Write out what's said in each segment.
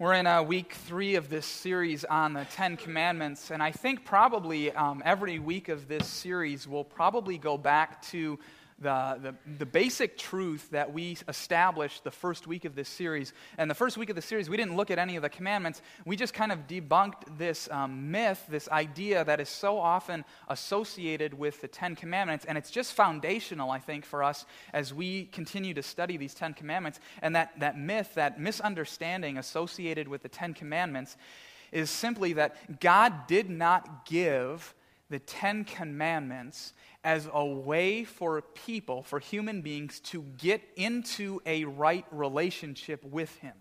We're in uh, week three of this series on the Ten Commandments, and I think probably um, every week of this series will probably go back to the, the, the, basic truth that we established the first week of this series. And the first week of the series, we didn't look at any of the commandments. We just kind of debunked this um, myth, this idea that is so often associated with the Ten Commandments. And it's just foundational, I think, for us as we continue to study these Ten Commandments. And that, that myth, that misunderstanding associated with the Ten Commandments is simply that God did not give the Ten Commandments as a way for people, for human beings, to get into a right relationship with Him.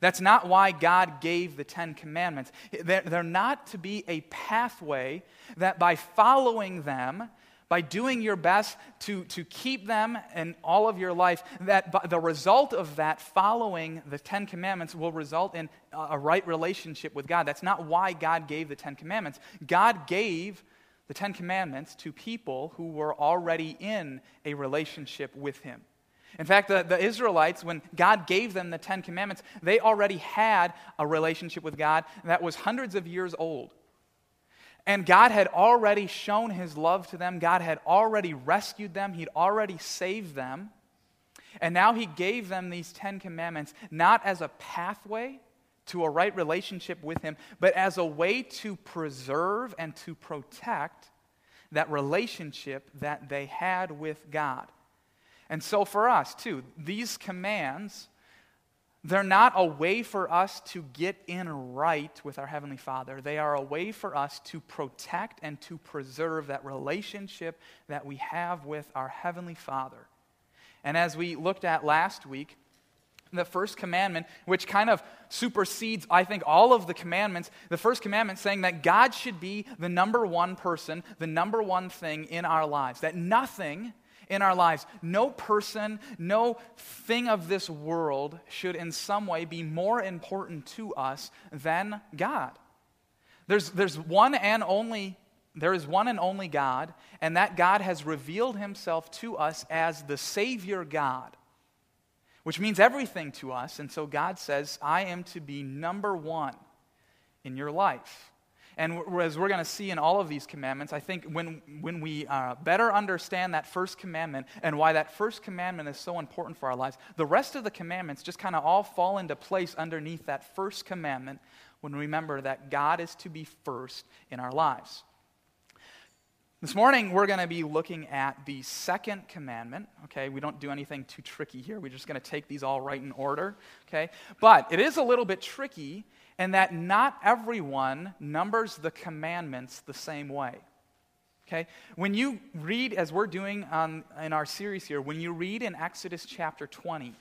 That's not why God gave the Ten Commandments. They're, not to be a pathway that by following them, by doing your best to, to keep them in all of your life, that the result of that following the Ten Commandments will result in a right relationship with God. That's not why God gave the Ten Commandments. God gave the Ten Commandments to people who were already in a relationship with Him. In fact, the, the Israelites, when God gave them the Ten Commandments, they already had a relationship with God that was hundreds of years old. And God had already shown his love to them. God had already rescued them. He'd already saved them. And now he gave them these Ten Commandments not as a pathway to a right relationship with Him, but as a way to preserve and to protect that relationship that they had with God. And so for us, too, these commands, they're not a way for us to get in right with our Heavenly Father. They are a way for us to protect and to preserve that relationship that we have with our Heavenly Father. And as we looked at last week, the first commandment, which kind of supersedes, I think, all of the commandments. The first commandment saying that God should be the number one person, the number one thing in our lives. That nothing in our lives, no person, no thing of this world should in some way be more important to us than God. There's, there's one and only there is one and only God, and that God has revealed himself to us as the Savior God which means everything to us. And so God says, I am to be number one in your life. And as we're going to see in all of these commandments, I think when, when we uh, better understand that first commandment and why that first commandment is so important for our lives, the rest of the commandments just kind of all fall into place underneath that first commandment when we remember that God is to be first in our lives. This morning, we're going to be looking at the second commandment. Okay, we don't do anything too tricky here. We're just going to take these all right in order. Okay, but it is a little bit tricky in that not everyone numbers the commandments the same way. Okay, when you read, as we're doing on, in our series here, when you read in Exodus chapter 20,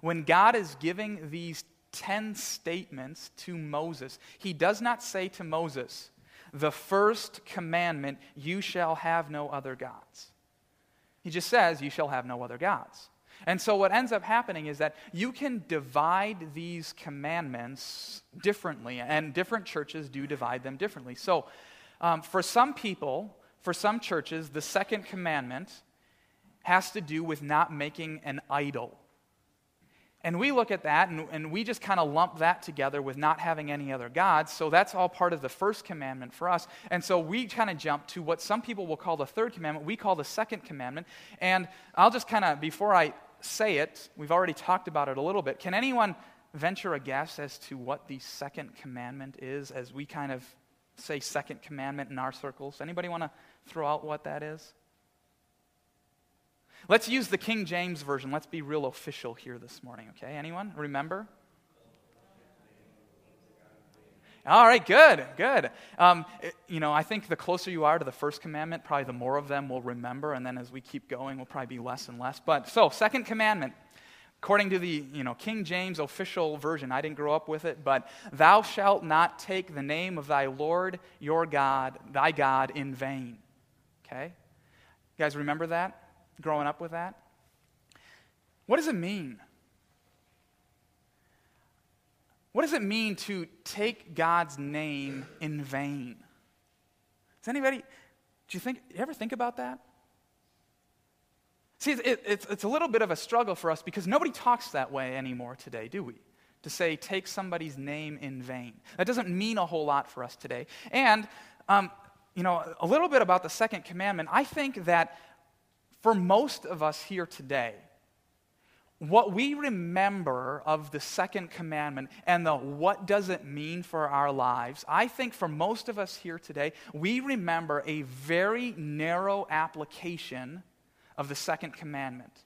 when God is giving these 10 statements to Moses, he does not say to Moses, the first commandment, you shall have no other gods. He just says, you shall have no other gods. And so, what ends up happening is that you can divide these commandments differently, and different churches do divide them differently. So, um, for some people, for some churches, the second commandment has to do with not making an idol. And we look at that and, and we just kind of lump that together with not having any other gods. So that's all part of the first commandment for us. And so we kind of jump to what some people will call the third commandment, we call the second commandment. And I'll just kind of, before I say it, we've already talked about it a little bit. Can anyone venture a guess as to what the second commandment is as we kind of say second commandment in our circles? Anybody want to throw out what that is? Let's use the King James Version. Let's be real official here this morning, okay? Anyone remember? All right, good, good. Um, it, you know, I think the closer you are to the first commandment, probably the more of them we'll remember, and then as we keep going, we'll probably be less and less. But so, second commandment, according to the you know King James official version, I didn't grow up with it, but thou shalt not take the name of thy Lord your God, thy God, in vain. Okay, you guys remember that? growing up with that? What does it mean? What does it mean to take God's name in vain? Does anybody, do you think, you ever think about that? See, it, it's, it's a little bit of a struggle for us because nobody talks that way anymore today, do we? to say take somebody's name in vain. That doesn't mean a whole lot for us today. And, um, you know, a little bit about the second commandment. I think that for most of us here today, what we remember of the second commandment and the what does it mean for our lives, I think for most of us here today, we remember a very narrow application of the second commandment.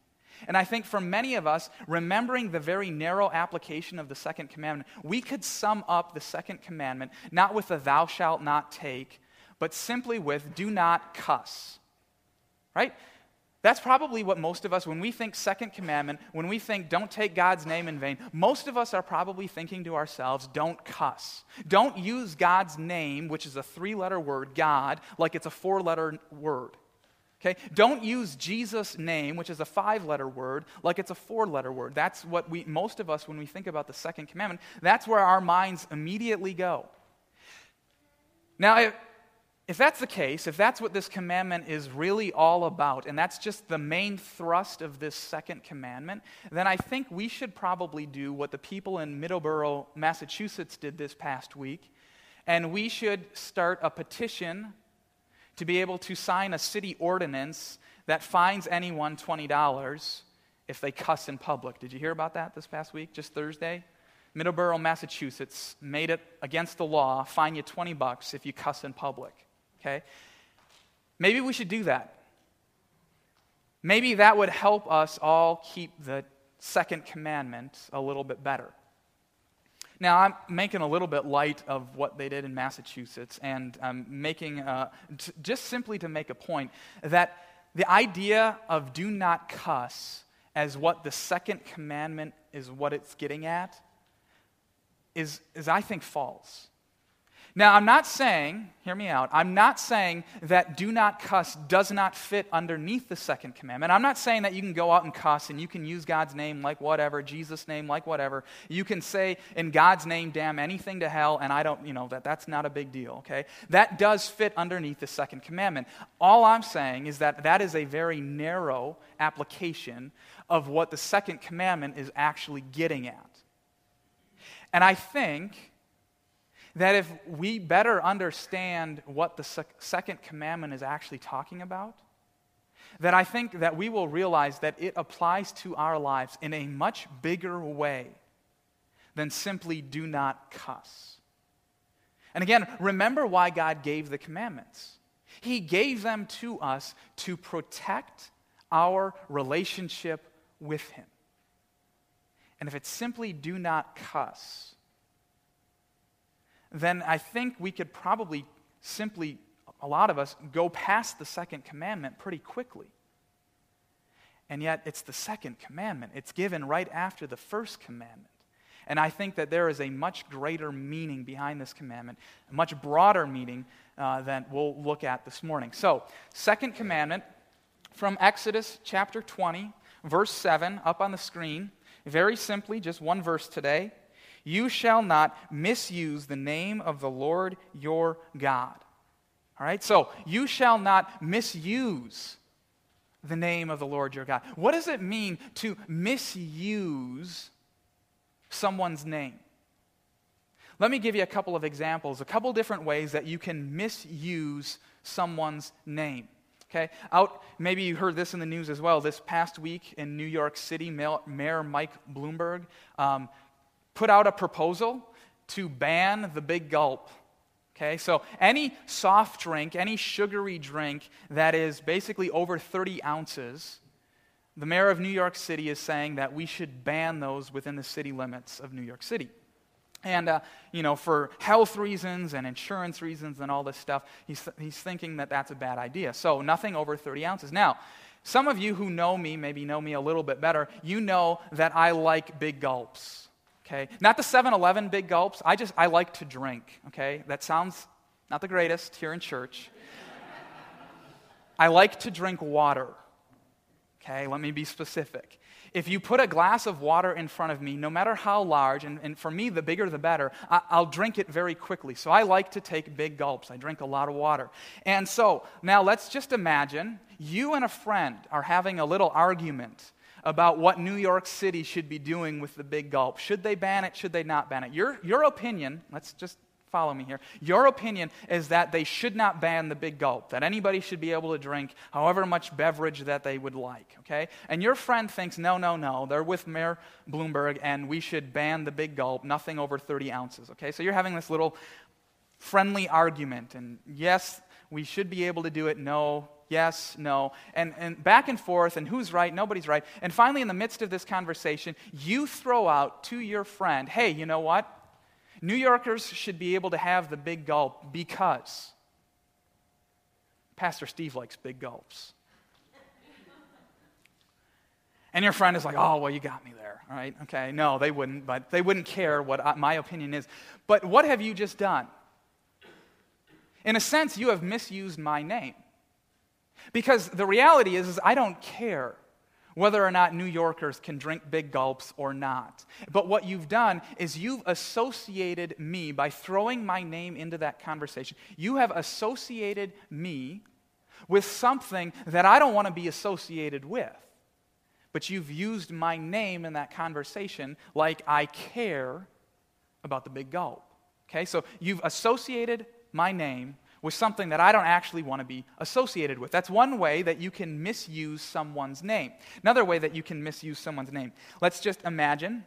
And I think for many of us, remembering the very narrow application of the second commandment, we could sum up the second commandment not with a thou shalt not take, but simply with do not cuss. Right? That's probably what most of us, when we think second commandment, when we think don't take God's name in vain, most of us are probably thinking to ourselves, don't cuss. Don't use God's name, which is a three letter word, God, like it's a four letter word. Okay? Don't use Jesus' name, which is a five letter word, like it's a four letter word. That's what we, most of us, when we think about the second commandment, that's where our minds immediately go. Now, if that's the case, if that's what this commandment is really all about, and that's just the main thrust of this second commandment, then I think we should probably do what the people in Middleborough, Massachusetts did this past week, and we should start a petition to be able to sign a city ordinance that fines anyone $20 if they cuss in public. Did you hear about that this past week, just Thursday? Middleborough, Massachusetts made it against the law, fine you 20 bucks if you cuss in public okay? Maybe we should do that. Maybe that would help us all keep the second commandment a little bit better. Now, I'm making a little bit light of what they did in Massachusetts, and I'm making, uh, t- just simply to make a point, that the idea of do not cuss as what the second commandment is what it's getting at is, is I think, false. Now, I'm not saying, hear me out, I'm not saying that do not cuss does not fit underneath the second commandment. I'm not saying that you can go out and cuss and you can use God's name like whatever, Jesus' name like whatever. You can say in God's name, damn anything to hell, and I don't, you know, that that's not a big deal, okay? That does fit underneath the second commandment. All I'm saying is that that is a very narrow application of what the second commandment is actually getting at. And I think that if we better understand what the sec- second commandment is actually talking about, that I think that we will realize that it applies to our lives in a much bigger way than simply do not cuss. And again, remember why God gave the commandments. He gave them to us to protect our relationship with Him. And if it's simply do not cuss, then I think we could probably simply, a lot of us, go past the second commandment pretty quickly. And yet, it's the second commandment. It's given right after the first commandment. And I think that there is a much greater meaning behind this commandment, a much broader meaning uh, than we'll look at this morning. So, second commandment from Exodus chapter 20, verse 7, up on the screen. Very simply, just one verse today. You shall not misuse the name of the Lord your God. All right? So, you shall not misuse the name of the Lord your God. What does it mean to misuse someone's name? Let me give you a couple of examples, a couple different ways that you can misuse someone's name. Okay, out, maybe you heard this in the news as well. This past week in New York City, Mayor Mike Bloomberg um, put out a proposal to ban the big gulp. Okay, so any soft drink, any sugary drink that is basically over 30 ounces, the mayor of New York City is saying that we should ban those within the city limits of New York City. And, uh, you know, for health reasons and insurance reasons and all this stuff, he's, he's thinking that that's a bad idea. So, nothing over 30 ounces. Now, some of you who know me, maybe know me a little bit better, you know that I like big gulps okay? Not the 7 Eleven big gulps. I just, I like to drink, okay? That sounds not the greatest here in church. I like to drink water, okay? Let me be specific. If you put a glass of water in front of me, no matter how large, and, and for me, the bigger the better, I, I'll drink it very quickly. So I like to take big gulps. I drink a lot of water. And so now let's just imagine you and a friend are having a little argument about what New York City should be doing with the big gulp. Should they ban it? Should they not ban it? Your, your opinion, let's just follow me here. Your opinion is that they should not ban the big gulp, that anybody should be able to drink however much beverage that they would like, okay? And your friend thinks, no, no, no, they're with Mayor Bloomberg and we should ban the big gulp, nothing over 30 ounces, okay? So you're having this little friendly argument, and yes, we should be able to do it, no, yes, no, and, and back and forth, and who's right, nobody's right. And finally, in the midst of this conversation, you throw out to your friend, hey, you know what? New Yorkers should be able to have the big gulp because Pastor Steve likes big gulps. And your friend is like, oh, well, you got me there. All right, okay. No, they wouldn't, but they wouldn't care what my opinion is. But what have you just done? In a sense, you have misused my name. Because the reality is, is I don't care whether or not New Yorkers can drink big gulps or not. But what you've done is you've associated me by throwing my name into that conversation. You have associated me with something that I don't want to be associated with. But you've used my name in that conversation like I care about the big gulp. Okay, so you've associated my name with something that I don't actually want to be associated with. That's one way that you can misuse someone's name. Another way that you can misuse someone's name. Let's just imagine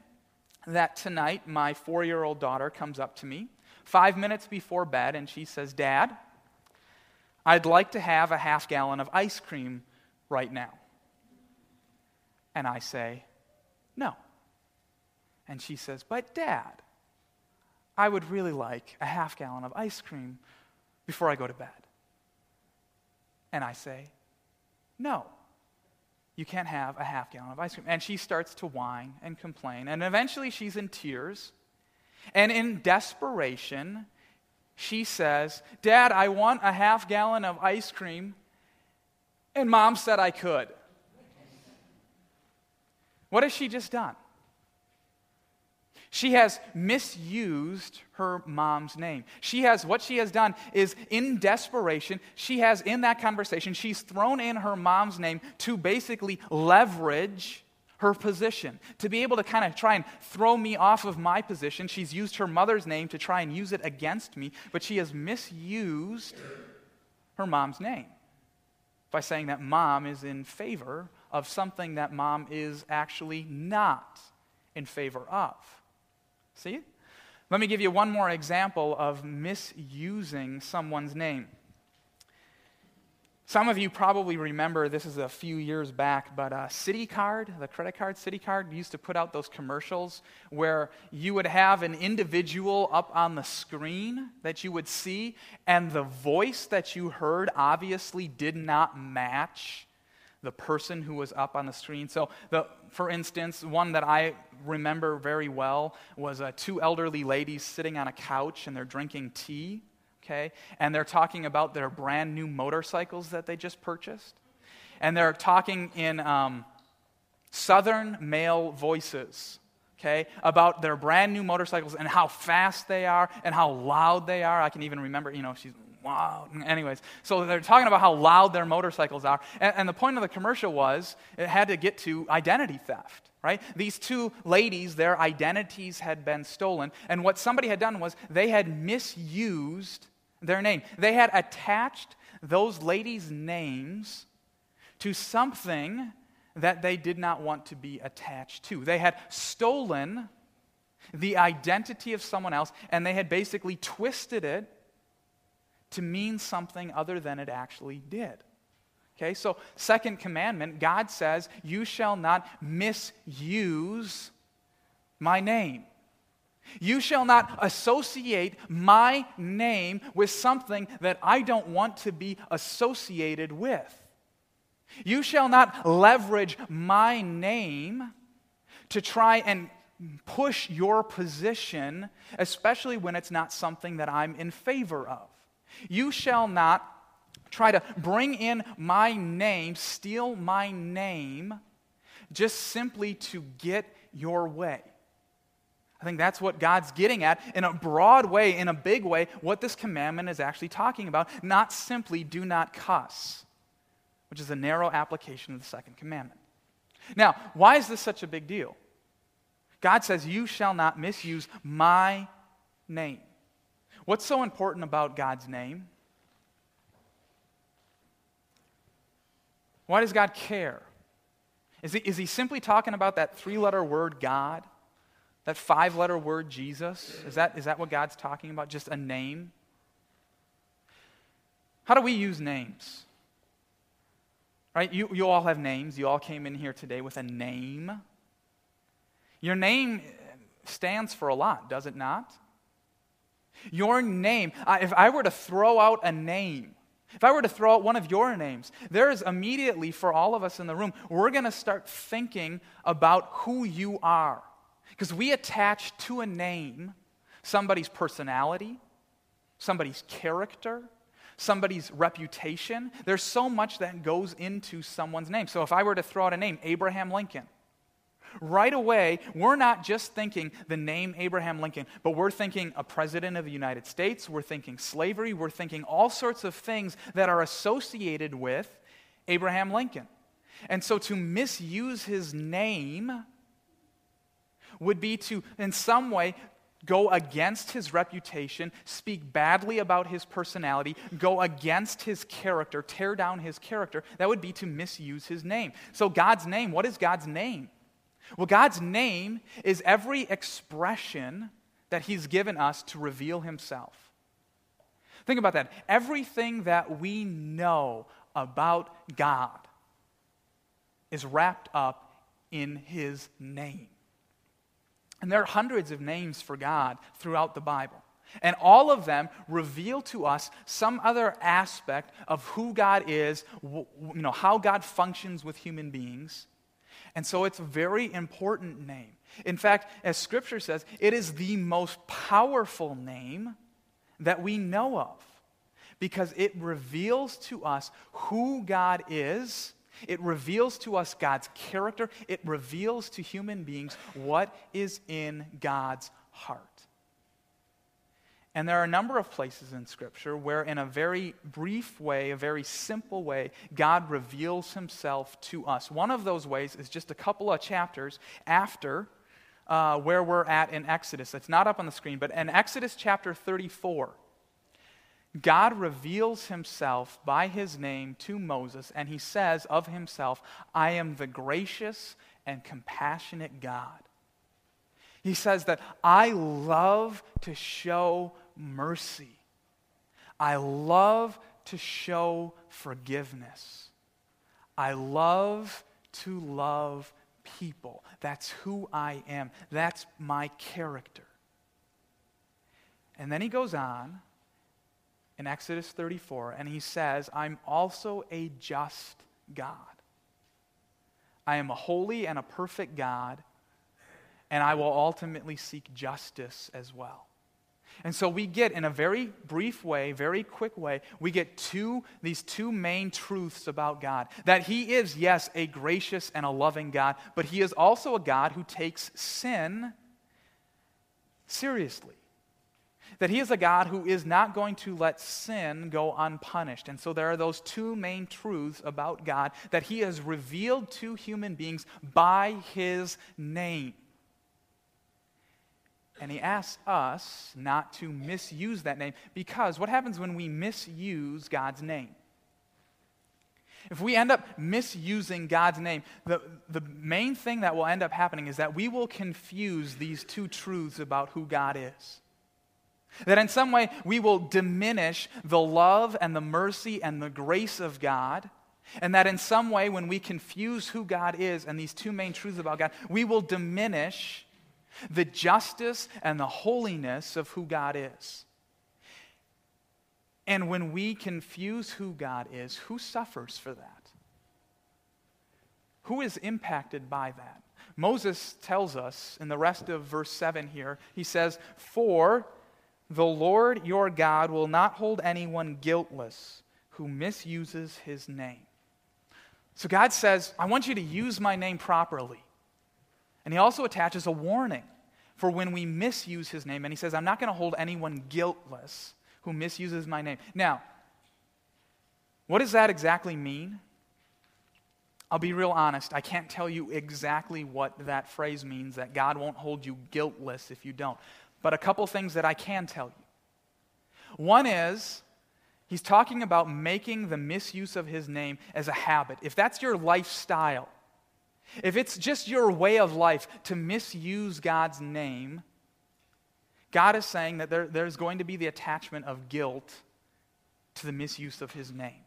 that tonight my four year old daughter comes up to me five minutes before bed and she says, Dad, I'd like to have a half gallon of ice cream right now. And I say, No. And she says, But, Dad, I would really like a half gallon of ice cream before I go to bed? And I say, No, you can't have a half gallon of ice cream. And she starts to whine and complain. And eventually she's in tears. And in desperation, she says, Dad, I want a half gallon of ice cream. And mom said I could. What has she just done? She has misused her mom's name. She has, what she has done is in desperation, she has in that conversation, she's thrown in her mom's name to basically leverage her position, to be able to kind of try and throw me off of my position. She's used her mother's name to try and use it against me, but she has misused her mom's name by saying that mom is in favor of something that mom is actually not in favor of. See? Let me give you one more example of misusing someone's name. Some of you probably remember this is a few years back, but uh, CitiCard, the credit card, CitiCard, used to put out those commercials where you would have an individual up on the screen that you would see, and the voice that you heard obviously did not match the person who was up on the screen. So, the, for instance, one that I remember very well was uh, two elderly ladies sitting on a couch and they're drinking tea, okay? And they're talking about their brand new motorcycles that they just purchased. And they're talking in um, southern male voices, okay, about their brand new motorcycles and how fast they are and how loud they are. I can even remember, you know, she's wow. Anyways, so they're talking about how loud their motorcycles are. And, and, the point of the commercial was it had to get to identity theft, right? These two ladies, their identities had been stolen. And what somebody had done was they had misused their name. They had attached those ladies' names to something that they did not want to be attached to. They had stolen the identity of someone else and they had basically twisted it to mean something other than it actually did. Okay, so second commandment, God says, You shall not misuse my name. You shall not associate my name with something that I don't want to be associated with. You shall not leverage my name to try and push your position, especially when it's not something that I'm in favor of. You shall not try to bring in my name, steal my name, just simply to get your way. I think that's what God's getting at in a broad way, in a big way, what this commandment is actually talking about. Not simply do not cuss, which is a narrow application of the second commandment. Now, why is this such a big deal? God says, You shall not misuse my name. What's so important about God's name? Why does God care? Is he, is he simply talking about that three letter word God? That five letter word Jesus? Is that, is that what God's talking about? Just a name? How do we use names? Right? You, you all have names. You all came in here today with a name. Your name stands for a lot, does it not? Your name, if I were to throw out a name, if I were to throw out one of your names, there is immediately for all of us in the room, we're going to start thinking about who you are. Because we attach to a name somebody's personality, somebody's character, somebody's reputation. There's so much that goes into someone's name. So if I were to throw out a name, Abraham Lincoln, right away, we're not just thinking the name Abraham Lincoln, but we're thinking a president of the United States, we're thinking slavery, we're thinking all sorts of things that are associated with Abraham Lincoln. And so to misuse his name would be to, in some way, go against his reputation, speak badly about his personality, go against his character, tear down his character. That would be to misuse his name. So, God's name, what is God's name? Well, God's name is every expression that He's given us to reveal Himself. Think about that. Everything that we know about God is wrapped up in His name. And there are hundreds of names for God throughout the Bible. And all of them reveal to us some other aspect of who God is, you know, how God functions with human beings. And so it's a very important name. In fact, as Scripture says, it is the most powerful name that we know of because it reveals to us who God is. It reveals to us God's character. It reveals to human beings what is in God's heart. And there are a number of places in Scripture where, in a very brief way, a very simple way, God reveals himself to us. One of those ways is just a couple of chapters after uh, where we're at in Exodus. It's not up on the screen, but in Exodus chapter 34, God reveals himself by his name to Moses, and he says of himself, I am the gracious and compassionate God he says that I love to show mercy. I love to show forgiveness. I love to love people. That's who I am. That's my character. And then he goes on in Exodus 34 and he says, I'm also a just God. I am a holy and a perfect God and I will ultimately seek justice as well. And so we get, in a very brief way, very quick way, we get two, these two main truths about God. That He is, yes, a gracious and a loving God, but He is also a God who takes sin seriously. That He is a God who is not going to let sin go unpunished. And so there are those two main truths about God that He has revealed to human beings by His name. And he asks us not to misuse that name because what happens when we misuse God's name? If we end up misusing God's name, the, the main thing that will end up happening is that we will confuse these two truths about who God is. That in some way we will diminish the love and the mercy and the grace of God. And that in some way, when we confuse who God is and these two main truths about God, we will diminish the justice and the holiness of who God is. And when we confuse who God is, who suffers for that? Who is impacted by that? Moses tells us in the rest of verse 7 here, he says, For the Lord your God will not hold anyone guiltless who misuses his name. So God says, I want you to use my name properly. And he also attaches a warning for when we misuse his name. And he says, I'm not going to hold anyone guiltless who misuses my name. Now, what does that exactly mean? I'll be real honest. I can't tell you exactly what that phrase means, that God won't hold you guiltless if you don't. But a couple things that I can tell you. One is, he's talking about making the misuse of his name as a habit. If that's your lifestyle, if it's just your way of life to misuse God's name, God is saying that there, there's going to be the attachment of guilt to the misuse of his name.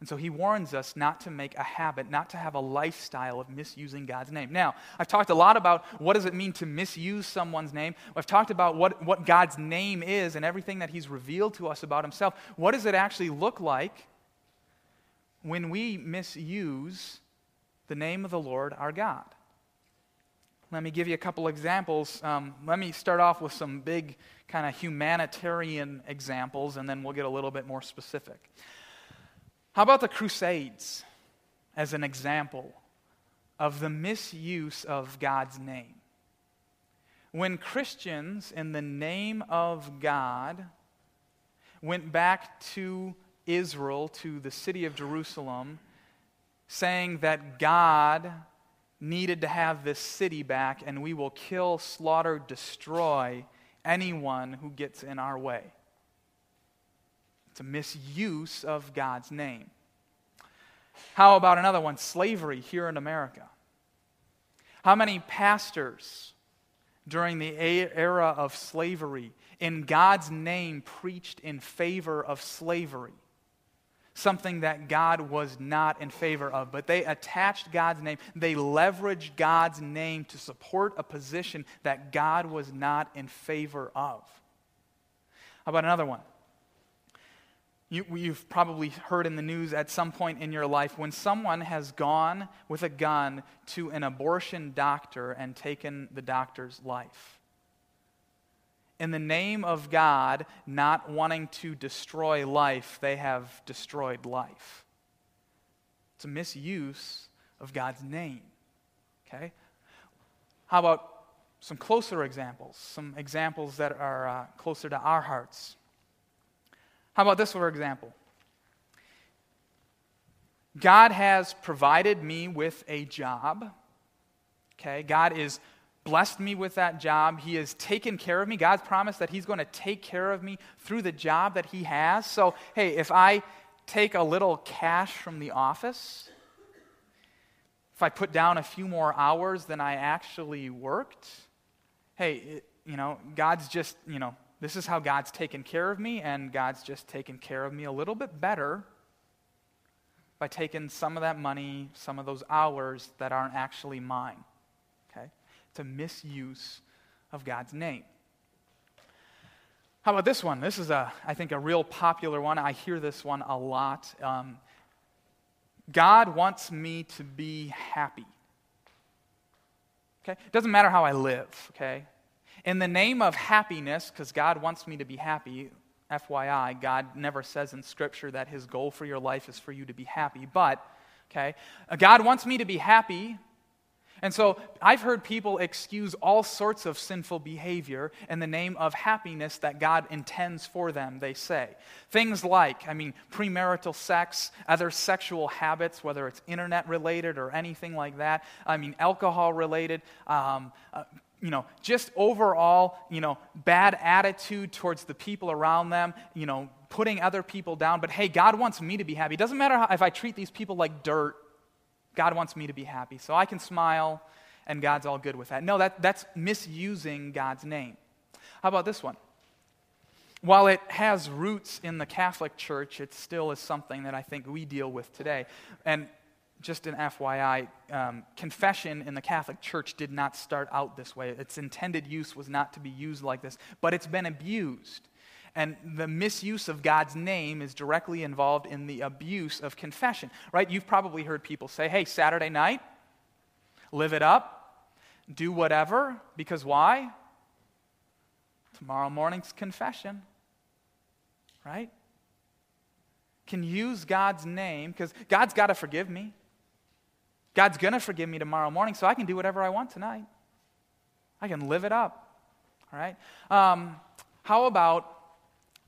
And so he warns us not to make a habit, not to have a lifestyle of misusing God's name. Now, I've talked a lot about what does it mean to misuse someone's name. I've talked about what, what God's name is and everything that he's revealed to us about himself. What does it actually look like when we misuse the name of the Lord our God? Let me give you a couple examples. Um, let me start off with some big kind of humanitarian examples, and then we'll get a little bit more specific. How about the Crusades as an example of the misuse of God's name? When Christians, in the name of God, went back to Israel, to the city of Jerusalem, saying that God needed to have this city back and we will kill, slaughter, destroy anyone who gets in our way. It's a misuse of God's name. How about another one? Slavery here in America. How many pastors during the era of slavery, in God's name, preached in favor of slavery? Something that God was not in favor of. But they attached God's name, they leveraged God's name to support a position that God was not in favor of. How about another one? You, have probably heard in the news at some point in your life when someone has gone with a gun to an abortion doctor and taken the doctor's life. In the name of God, not wanting to destroy life, they have destroyed life. It's a misuse of God's name. Okay? How about some closer examples? Some examples that are uh, closer to our hearts. How about this for example? God has provided me with a job. Okay, God is blessed me with that job. He has taken care of me. God's promised that He's going to take care of me through the job that He has. So, hey, if I take a little cash from the office, if I put down a few more hours than I actually worked, hey, it, you know, God's just, you know, this is how God's taken care of me, and God's just taken care of me a little bit better by taking some of that money, some of those hours that aren't actually mine. A misuse of God's name. How about this one? This is, a, I think, a real popular one. I hear this one a lot. Um, God wants me to be happy. Okay? It doesn't matter how I live, okay? In the name of happiness, because God wants me to be happy, FYI, God never says in Scripture that His goal for your life is for you to be happy. But, okay, God wants me to be happy. And so I've heard people excuse all sorts of sinful behavior in the name of happiness that God intends for them, they say. Things like, I mean, premarital sex, other sexual habits, whether it's internet related or anything like that. I mean, alcohol related, um, uh, you know, just overall, you know, bad attitude towards the people around them, you know, putting other people down. But hey, God wants me to be happy. It doesn't matter how, if I treat these people like dirt, God wants me to be happy. So I can smile and God's all good with that. No, that, that's misusing God's name. How about this one? While it has roots in the Catholic Church, it still is something that I think we deal with today. And just an FYI, um, confession in the Catholic Church did not start out this way. Its intended use was not to be used like this, but it's been abused. And the misuse of God's name is directly involved in the abuse of confession, right? You've probably heard people say, hey, Saturday night, live it up, do whatever, because why? Tomorrow morning's confession, right? Can use God's name, because God's got to forgive me. God's going to forgive me tomorrow morning, so I can do whatever I want tonight. I can live it up. All right? Um, how about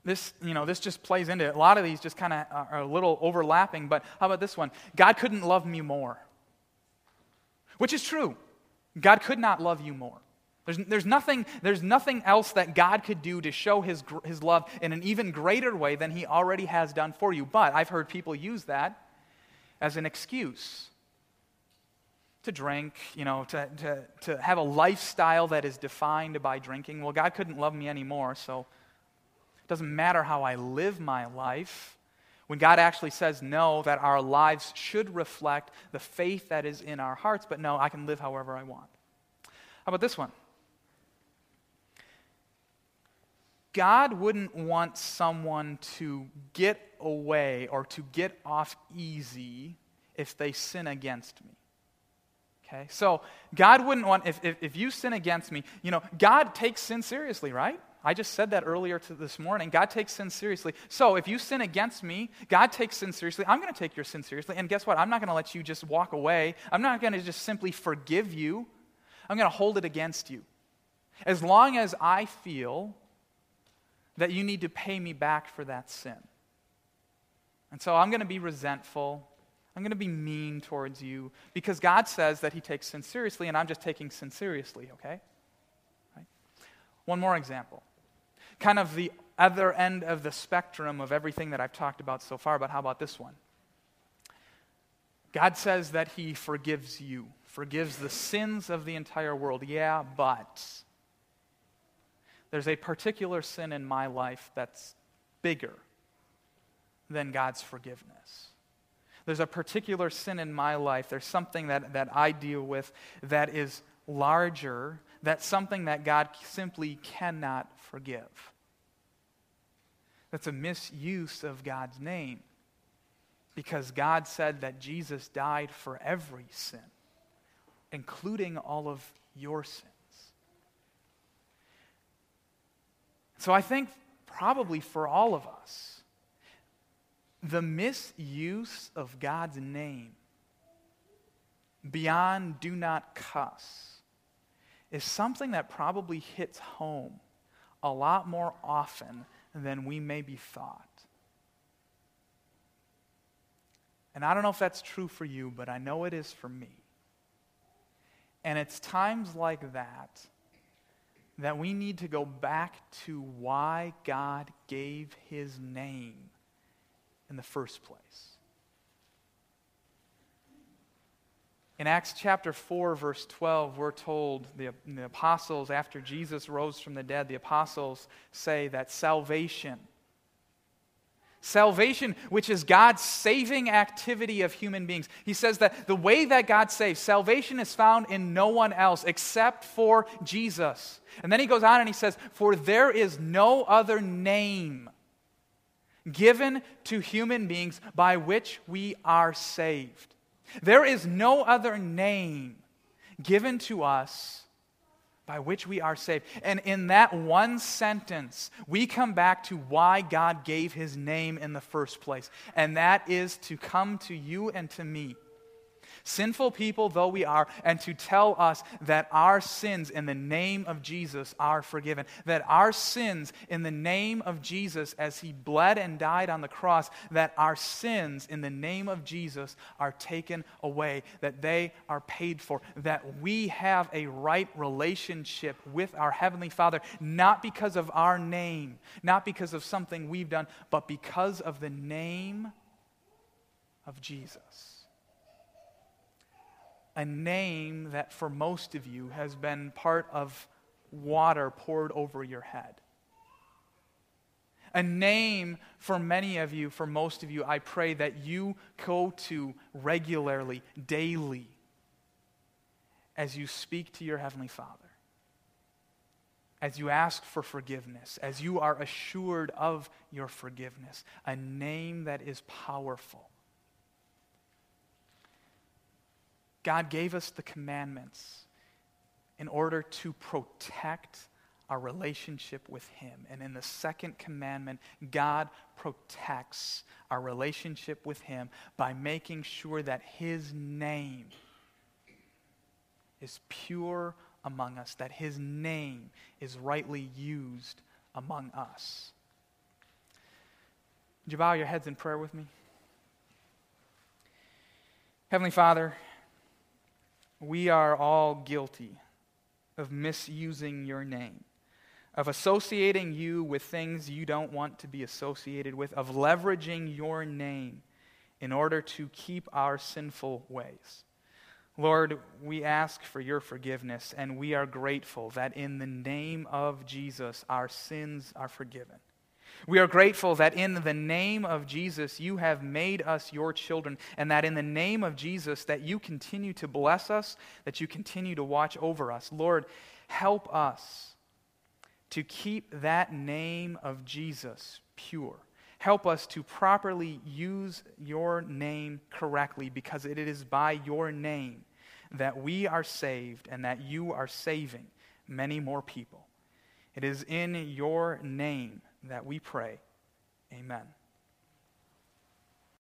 this? You know, this just plays into it. A lot of these just kind of are a little overlapping, but how about this one? God couldn't love me more. which is true. God could not love you more. There's, there's, nothing, there's nothing else that God could do to show his, his love in an even greater way than he already has done for you. But I've heard people use that as an excuse to drink, you know, to, to, to have a lifestyle that is defined by drinking. Well, God couldn't love me anymore, so it doesn't matter how I live my life. When God actually says no, that our lives should reflect the faith that is in our hearts, but no, I can live however I want. How about this one? God wouldn't want someone to get away or to get off easy if they sin against me. Okay? So, God wouldn't want, if, if, if you sin against me, you know, God takes sin seriously, right? I just said that earlier this morning. God takes sin seriously. So if you sin against me, God takes sin seriously. I'm going to take your sin seriously. And guess what? I'm not going to let you just walk away. I'm not going to just simply forgive you. I'm going to hold it against you. As long as I feel that you need to pay me back for that sin. And so I'm going to be resentful. I'm going to be mean towards you because God says that He takes sin seriously, and I'm just taking sin seriously, okay? One more example. Kind of the other end of the spectrum of everything that I've talked about so far, but how about this one? God says that He forgives you, forgives the sins of the entire world. Yeah, but there's a particular sin in my life that's bigger than God's forgiveness. There's a particular sin in my life. There's something that, that I deal with that is larger, that's something that God simply cannot forgive. That's a misuse of God's name because God said that Jesus died for every sin, including all of your sins. So I think probably for all of us, the misuse of God's name beyond do not cuss is something that probably hits home a lot more often than we maybe thought. And I don't know if that's true for you, but I know it is for me. And it's times like that that we need to go back to why God gave his name in the first place. In Acts chapter 4, verse 12, we're told the, the apostles, after Jesus rose from the dead, the apostles say that salvation Salvation, which is God's saving activity of human beings. He says that the way that God saves, salvation is found in no one else except for Jesus. And then he goes on and he says, For there is no other name given to human beings by which we are saved. There is no other name given to us by which we are saved. And in that one sentence, we come back to why God gave his name in the first place. And that is to come to you and to me sinful people though we are, and to tell us that our sins in the name of Jesus are forgiven. That our sins in the name of Jesus, as he bled and died on the cross, that our sins in the name of Jesus are taken away, that they are paid for, that we have a right relationship with our Heavenly Father, not because of our name, not because of something we've done, but because of the name of Jesus a name that for most of you has been part of water poured over your head. A name for many of you, for most of you, I pray that you go to regularly, daily, as you speak to your Heavenly Father, as you ask for forgiveness, as you are assured of your forgiveness. A name that is powerful God gave us the commandments in order to protect our relationship with Him. And in the second commandment, God protects our relationship with Him by making sure that His name is pure among us, that His name is rightly used among us. Would you bow your heads in prayer with me? Heavenly Father, we are all guilty of misusing your name, of associating you with things you don't want to be associated with, of leveraging your name in order to keep our sinful ways. Lord, we ask for your forgiveness, and we are grateful that in the name of Jesus, our sins are forgiven. We are grateful that in the name of Jesus, you have made us your children, and that in the name of Jesus, that you continue to bless us, that you continue to watch over us. Lord, help us to keep that name of Jesus pure. Help us to properly use your name correctly because it is by your name that we are saved and that you are saving many more people. It is in your name that we pray. Amen.